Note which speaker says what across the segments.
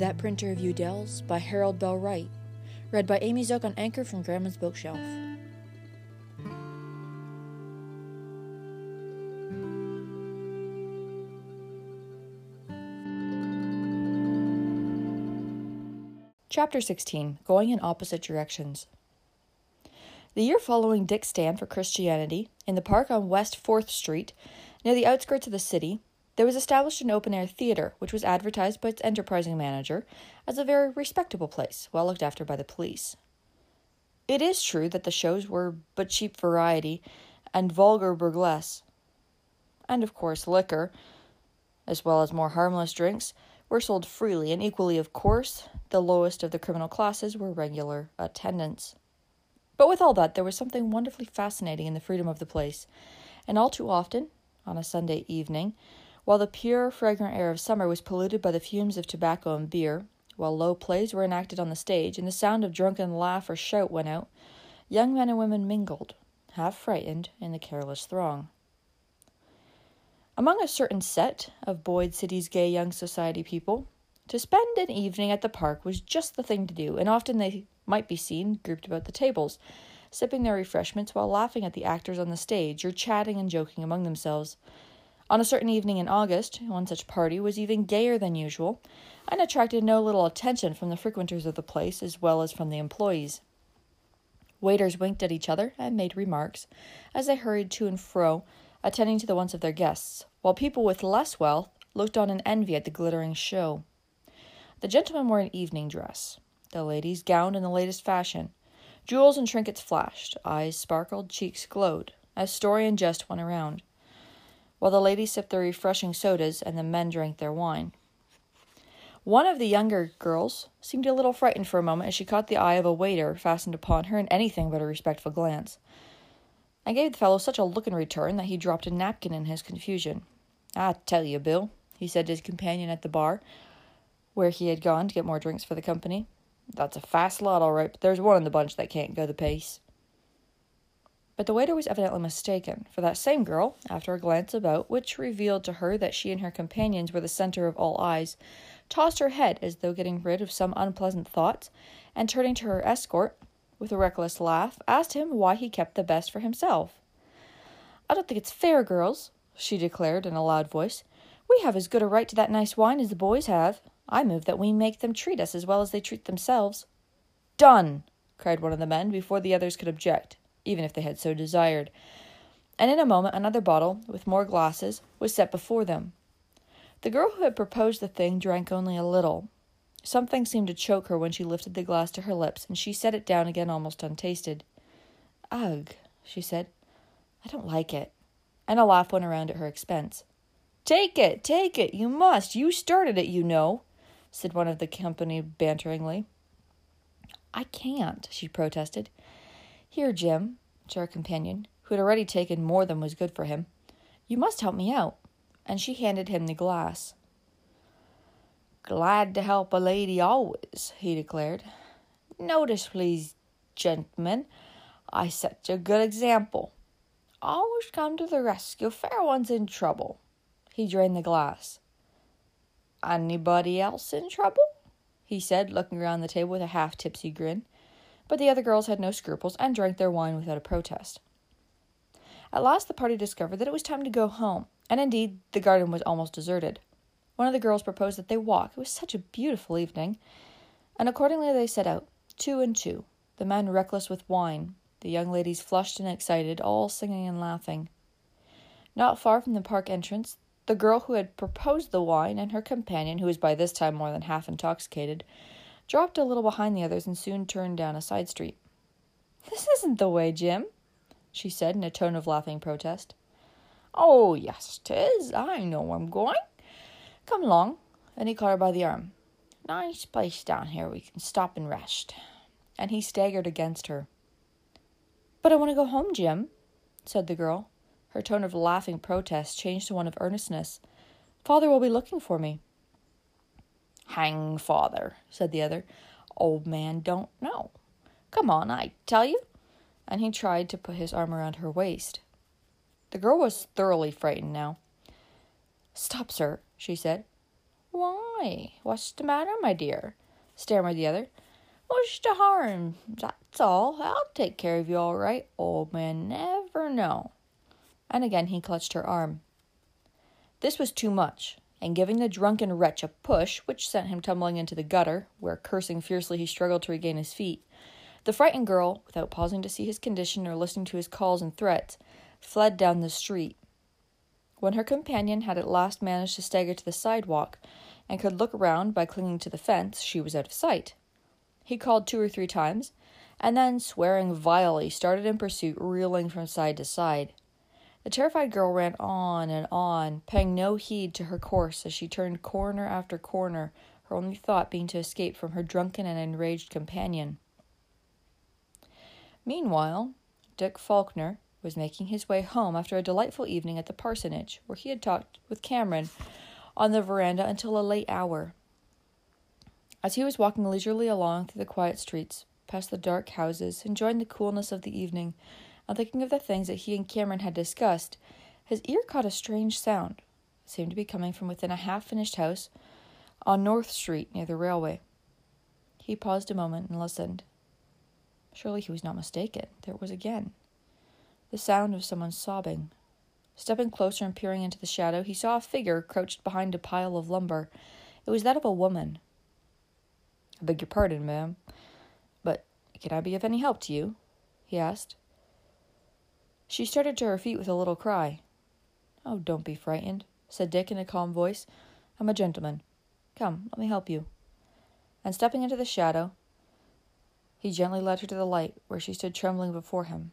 Speaker 1: That Printer of Udell's by Harold Bell Wright. Read by Amy Zook on Anchor from Grandma's Bookshelf. Chapter 16 Going in Opposite Directions. The year following Dick's stand for Christianity, in the park on West 4th Street, near the outskirts of the city, there was established an open air theater, which was advertised by its enterprising manager as a very respectable place, well looked after by the police. It is true that the shows were but cheap variety and vulgar burlesque, and of course liquor, as well as more harmless drinks, were sold freely, and equally of course, the lowest of the criminal classes were regular attendants. But with all that, there was something wonderfully fascinating in the freedom of the place, and all too often, on a Sunday evening, while the pure, fragrant air of summer was polluted by the fumes of tobacco and beer, while low plays were enacted on the stage, and the sound of drunken laugh or shout went out, young men and women mingled, half frightened, in the careless throng. Among a certain set of Boyd City's gay young society people, to spend an evening at the park was just the thing to do, and often they might be seen grouped about the tables, sipping their refreshments while laughing at the actors on the stage or chatting and joking among themselves. On a certain evening in August, one such party was even gayer than usual, and attracted no little attention from the frequenters of the place as well as from the employees. Waiters winked at each other and made remarks as they hurried to and fro, attending to the wants of their guests, while people with less wealth looked on in envy at the glittering show. The gentlemen were in evening dress, the ladies gowned in the latest fashion. Jewels and trinkets flashed, eyes sparkled, cheeks glowed, as story and jest went around, while the ladies sipped their refreshing sodas and the men drank their wine. One of the younger girls seemed a little frightened for a moment as she caught the eye of a waiter fastened upon her in anything but a respectful glance I gave the fellow such a look in return that he dropped a napkin in his confusion. I tell you, Bill, he said to his companion at the bar, where he had gone to get more drinks for the company. That's a fast lot, all right, but there's one in the bunch that can't go the pace. But the waiter was evidently mistaken, for that same girl, after a glance about, which revealed to her that she and her companions were the center of all eyes, tossed her head as though getting rid of some unpleasant thoughts, and turning to her escort, with a reckless laugh, asked him why he kept the best for himself. I don't think it's fair, girls, she declared in a loud voice. We have as good a right to that nice wine as the boys have. I move that we make them treat us as well as they treat themselves. Done! cried one of the men before the others could object, even if they had so desired. And in a moment another bottle, with more glasses, was set before them. The girl who had proposed the thing drank only a little, Something seemed to choke her when she lifted the glass to her lips, and she set it down again almost untasted. Ugh, she said. I don't like it. And a laugh went around at her expense. Take it, take it, you must. You started it, you know, said one of the company banteringly. I can't, she protested. Here, Jim, to her companion, who had already taken more than was good for him, you must help me out. And she handed him the glass. Glad to help a lady always, he declared. Notice, please, gentlemen, I set a good example. Always come to the rescue fair one's in trouble. He drained the glass. Anybody else in trouble? he said, looking around the table with a half tipsy grin. But the other girls had no scruples and drank their wine without a protest. At last the party discovered that it was time to go home, and indeed the garden was almost deserted. One of the girls proposed that they walk. It was such a beautiful evening. And accordingly they set out, two and two, the men reckless with wine, the young ladies flushed and excited, all singing and laughing. Not far from the park entrance, the girl who had proposed the wine and her companion, who was by this time more than half intoxicated, dropped a little behind the others and soon turned down a side street. This isn't the way, Jim, she said in a tone of laughing protest. Oh, yes, 'tis. I know where I'm going. Come along. And he caught her by the arm. Nice place down here. We can stop and rest. And he staggered against her. But I want to go home, Jim, said the girl. Her tone of laughing protest changed to one of earnestness. Father will be looking for me. Hang father, said the other. Old man don't know. Come on, I tell you. And he tried to put his arm around her waist. The girl was thoroughly frightened now. Stop, sir, she said. Why? What's the matter, my dear? stammered the other. What's the harm? That's all. I'll take care of you all right. Old man never know. And again he clutched her arm. This was too much, and giving the drunken wretch a push, which sent him tumbling into the gutter, where, cursing fiercely, he struggled to regain his feet, the frightened girl, without pausing to see his condition or listening to his calls and threats, fled down the street. When her companion had at last managed to stagger to the sidewalk and could look around by clinging to the fence, she was out of sight. He called two or three times, and then, swearing vilely, started in pursuit, reeling from side to side. The terrified girl ran on and on, paying no heed to her course as she turned corner after corner, her only thought being to escape from her drunken and enraged companion. Meanwhile, Dick Falkner was making his way home after a delightful evening at the parsonage, where he had talked with Cameron on the veranda until a late hour. As he was walking leisurely along through the quiet streets, past the dark houses, enjoying the coolness of the evening, and thinking of the things that he and Cameron had discussed, his ear caught a strange sound. It seemed to be coming from within a half finished house on North Street near the railway. He paused a moment and listened. Surely he was not mistaken. There was again. The sound of someone sobbing. Stepping closer and peering into the shadow, he saw a figure crouched behind a pile of lumber. It was that of a woman. I beg your pardon, ma'am, but can I be of any help to you? he asked. She started to her feet with a little cry. Oh, don't be frightened, said Dick in a calm voice. I'm a gentleman. Come, let me help you. And stepping into the shadow, he gently led her to the light, where she stood trembling before him.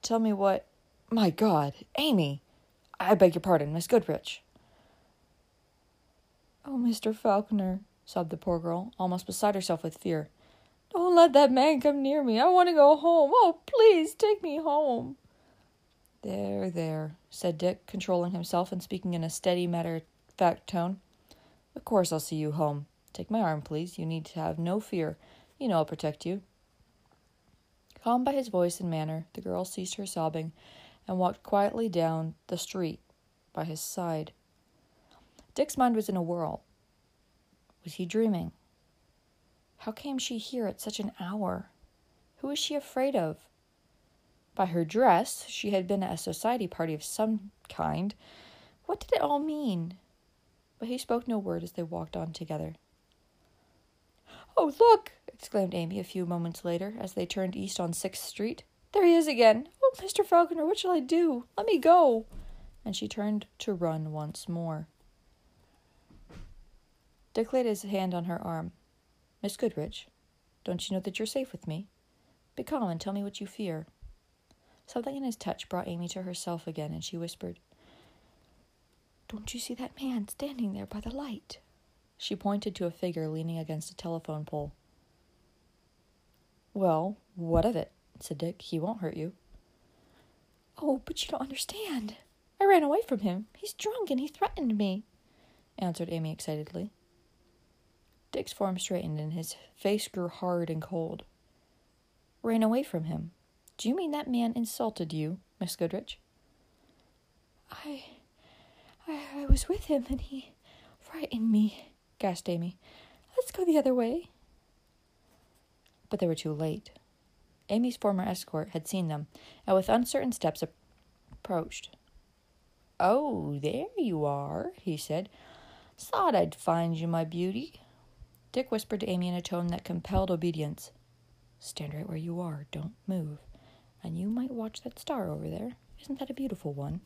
Speaker 1: Tell me what. My God, Amy! I beg your pardon, Miss Goodrich. Oh, Mr. Falkner, sobbed the poor girl, almost beside herself with fear. Don't let that man come near me. I want to go home. Oh, please take me home. There, there, said Dick, controlling himself and speaking in a steady, matter of fact tone. Of course I'll see you home. Take my arm, please. You need to have no fear. You know I'll protect you. Calmed by his voice and manner, the girl ceased her sobbing and walked quietly down the street by his side. Dick's mind was in a whirl. Was he dreaming? How came she here at such an hour? Who was she afraid of? By her dress, she had been at a society party of some kind. What did it all mean? But he spoke no word as they walked on together. Oh, look! exclaimed Amy a few moments later as they turned east on Sixth Street. There he is again! Oh, Mr. Falkner, what shall I do? Let me go! And she turned to run once more. Dick laid his hand on her arm. Miss Goodrich, don't you know that you're safe with me? Be calm and tell me what you fear. Something in his touch brought Amy to herself again, and she whispered, Don't you see that man standing there by the light? She pointed to a figure leaning against a telephone pole. Well, what of it? said Dick. He won't hurt you. Oh, but you don't understand. I ran away from him. He's drunk and he threatened me, answered Amy excitedly. Dick's form straightened and his face grew hard and cold. Ran away from him? Do you mean that man insulted you, Miss Goodrich? I, I, I was with him and he frightened me, gasped Amy. Let's go the other way. But they were too late. Amy's former escort had seen them, and with uncertain steps approached. Oh, there you are, he said. Thought I'd find you, my beauty. Dick whispered to Amy in a tone that compelled obedience. Stand right where you are, don't move. And you might watch that star over there. Isn't that a beautiful one?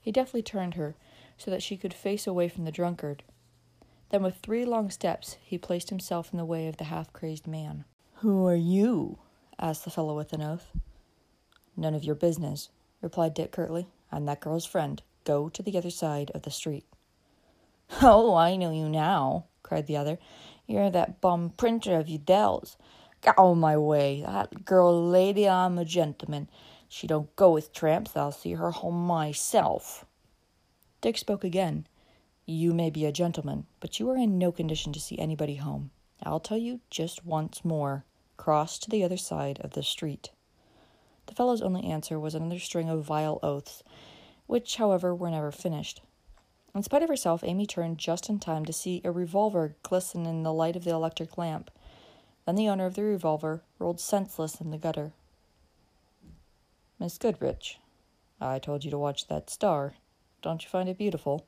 Speaker 1: He deftly turned her so that she could face away from the drunkard. Then, with three long steps, he placed himself in the way of the half crazed man. Who are you? asked the fellow with an oath. None of your business, replied Dick curtly. I'm that girl's friend. Go to the other side of the street. Oh, I know you now, cried the other. You're that bum printer of Udell's. Get out of my way. That girl lady, I'm a gentleman. She don't go with tramps. I'll see her home myself. Dick spoke again. You may be a gentleman, but you are in no condition to see anybody home. I'll tell you just once more cross to the other side of the street. The fellow's only answer was another string of vile oaths, which, however, were never finished. In spite of herself, Amy turned just in time to see a revolver glisten in the light of the electric lamp. Then the owner of the revolver rolled senseless in the gutter. Miss Goodrich, I told you to watch that star. Don't you find it beautiful?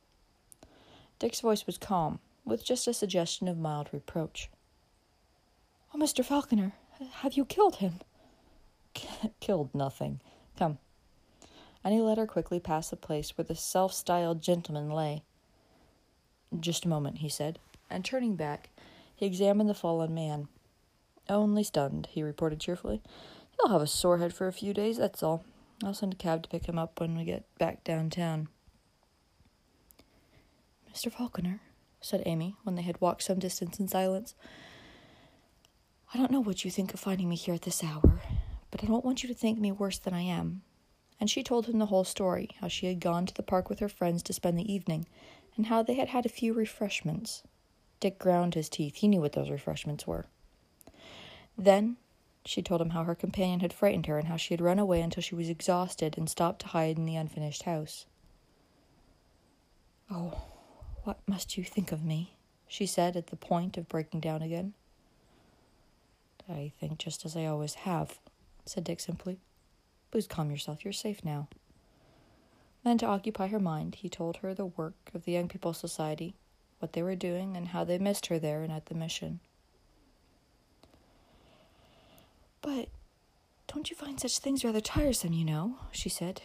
Speaker 1: Dick's voice was calm, with just a suggestion of mild reproach.
Speaker 2: Oh, Mr. Falkner, have you killed him?
Speaker 1: killed nothing. Come. And he led her quickly past the place where the self styled gentleman lay. Just a moment, he said, and turning back, he examined the fallen man. Only stunned, he reported cheerfully. He'll have a sore head for a few days, that's all. I'll send a cab to pick him up when we get back downtown.
Speaker 2: Mr. Falkner, said Amy, when they had walked some distance in silence, I don't know what you think of finding me here at this hour, but I don't want you to think me worse than I am. And she told him the whole story how she had gone to the park with her friends to spend the evening, and how they had had a few refreshments. Dick ground his teeth. He knew what those refreshments were. Then she told him how her companion had frightened her and how she had run away until she was exhausted and stopped to hide in the unfinished house. Oh, what must you think of me? she said at the point of breaking down again.
Speaker 1: I think just as I always have, said Dick simply. Please calm yourself, you're safe now. Then, to occupy her mind, he told her the work of the Young People's Society, what they were doing, and how they missed her there and at the mission.
Speaker 2: But don't you find such things rather tiresome, you know? she said.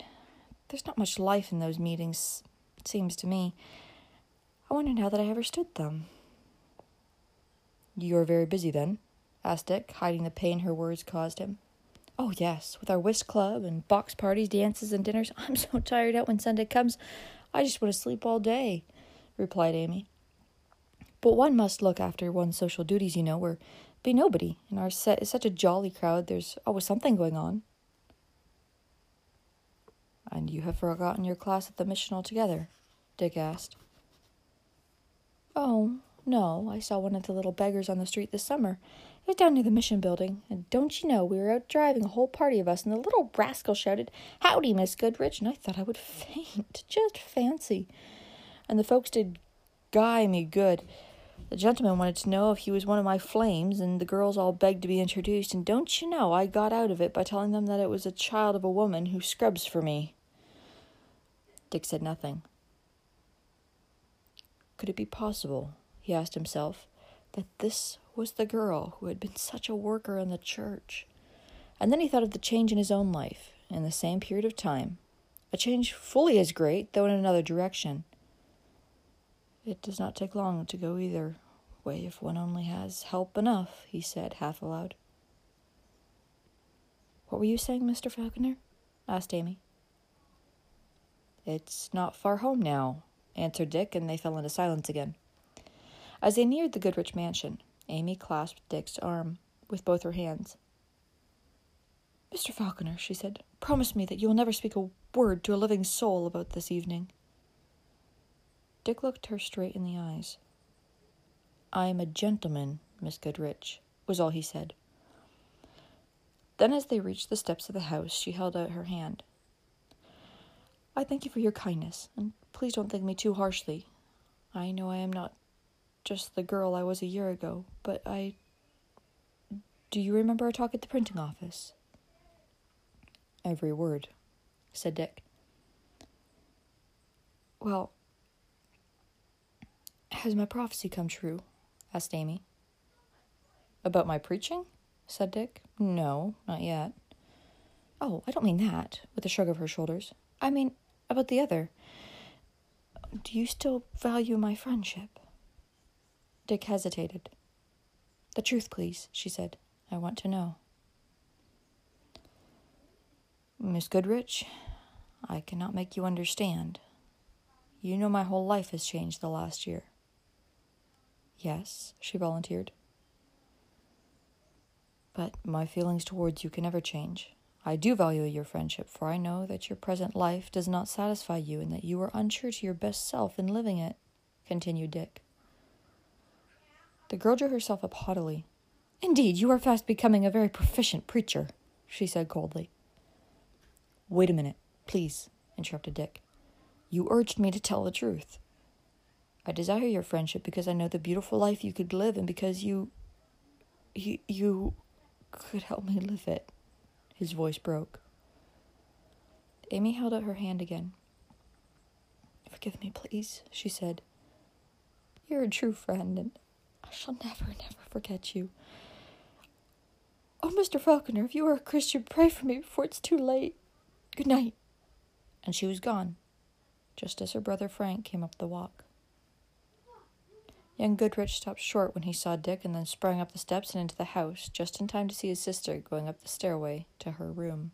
Speaker 2: There's not much life in those meetings, it seems to me. I wonder now that I ever stood them.
Speaker 1: You are very busy then? asked Dick, hiding the pain her words caused him.
Speaker 2: Oh, yes, with our whist club and box parties, dances, and dinners. I'm so tired out when Sunday comes, I just want to sleep all day, replied Amy. But one must look after one's social duties, you know, or be nobody. And our set is such a jolly crowd, there's always something going on.
Speaker 1: And you have forgotten your class at the mission altogether? Dick asked.
Speaker 2: Oh, no, I saw one of the little beggars on the street this summer. Was down near the mission building, and don't you know, we were out driving, a whole party of us, and the little rascal shouted, Howdy, Miss Goodrich, and I thought I would faint. Just fancy. And the folks did guy me good. The gentleman wanted to know if he was one of my flames, and the girls all begged to be introduced, and don't you know, I got out of it by telling them that it was a child of a woman who scrubs for me.
Speaker 1: Dick said nothing. Could it be possible, he asked himself, that this was the girl who had been such a worker in the church? And then he thought of the change in his own life in the same period of time, a change fully as great, though in another direction. It does not take long to go either way if one only has help enough, he said half aloud.
Speaker 2: What were you saying, Mr. Falkner? asked Amy.
Speaker 1: It's not far home now, answered Dick, and they fell into silence again. As they neared the Goodrich mansion, Amy clasped Dick's arm with both her hands.
Speaker 2: Mr. Falkner, she said, promise me that you will never speak a word to a living soul about this evening.
Speaker 1: Dick looked her straight in the eyes. I am a gentleman, Miss Goodrich, was all he said. Then, as they reached the steps of the house, she held out her hand.
Speaker 2: I thank you for your kindness, and please don't think me too harshly. I know I am not just the girl I was a year ago, but I. Do you remember our talk at the printing office?
Speaker 1: Every word, said Dick.
Speaker 2: Well, has my prophecy come true? asked Amy.
Speaker 1: About my preaching? said Dick. No, not yet.
Speaker 2: Oh, I don't mean that, with a shrug of her shoulders. I mean about the other. Do you still value my friendship?
Speaker 1: Dick hesitated.
Speaker 2: The truth, please, she said. I want to know.
Speaker 1: Miss Goodrich, I cannot make you understand. You know my whole life has changed the last year.
Speaker 2: Yes, she volunteered.
Speaker 1: But my feelings towards you can never change. I do value your friendship, for I know that your present life does not satisfy you and that you are untrue to your best self in living it, continued Dick.
Speaker 2: The girl drew herself up haughtily. Indeed, you are fast becoming a very proficient preacher, she said coldly.
Speaker 1: Wait a minute, please, interrupted Dick. You urged me to tell the truth.
Speaker 2: I desire your friendship because I know the beautiful life you could live and because you. you, you could help me live it. His voice broke. Amy held out her hand again. Forgive me, please, she said. You're a true friend, and I shall never, never forget you. Oh, Mr. Falkner, if you are a Christian, pray for me before it's too late. Good night. And she was gone, just as her brother Frank came up the walk. Young Goodrich stopped short when he saw Dick and then sprang up the steps and into the house, just in time to see his sister going up the stairway to her room.